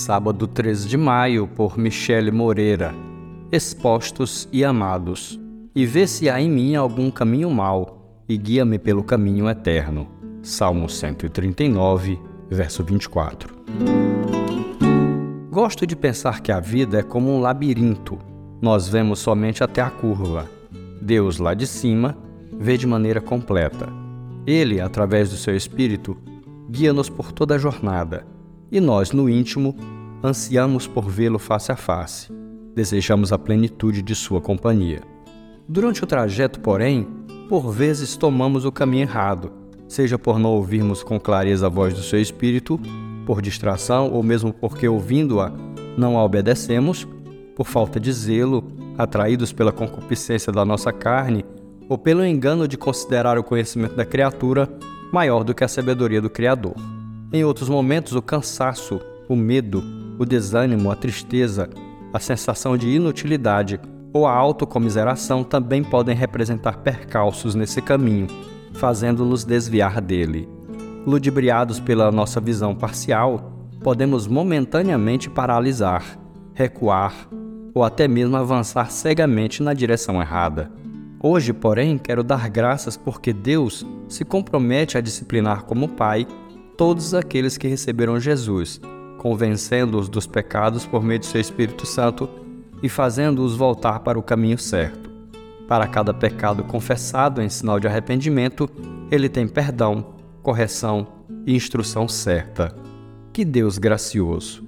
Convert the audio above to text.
sábado 13 de maio, por Michele Moreira. Expostos e amados. E vê se há em mim algum caminho mau, e guia-me pelo caminho eterno. Salmo 139, verso 24. Gosto de pensar que a vida é como um labirinto. Nós vemos somente até a curva. Deus, lá de cima, vê de maneira completa. Ele, através do seu Espírito, guia-nos por toda a jornada e nós, no íntimo, ansiamos por vê-lo face a face. Desejamos a plenitude de sua companhia. Durante o trajeto, porém, por vezes tomamos o caminho errado, seja por não ouvirmos com clareza a voz do seu espírito, por distração ou mesmo porque ouvindo-a não a obedecemos, por falta de zelo, atraídos pela concupiscência da nossa carne ou pelo engano de considerar o conhecimento da criatura maior do que a sabedoria do Criador. Em outros momentos, o cansaço, o medo, o desânimo, a tristeza, a sensação de inutilidade ou a autocomiseração também podem representar percalços nesse caminho, fazendo-nos desviar dele. Ludibriados pela nossa visão parcial, podemos momentaneamente paralisar, recuar ou até mesmo avançar cegamente na direção errada. Hoje, porém, quero dar graças porque Deus se compromete a disciplinar como Pai todos aqueles que receberam Jesus, convencendo-os dos pecados por meio do seu Espírito Santo e fazendo-os voltar para o caminho certo. Para cada pecado confessado em sinal de arrependimento, ele tem perdão, correção e instrução certa. Que Deus gracioso!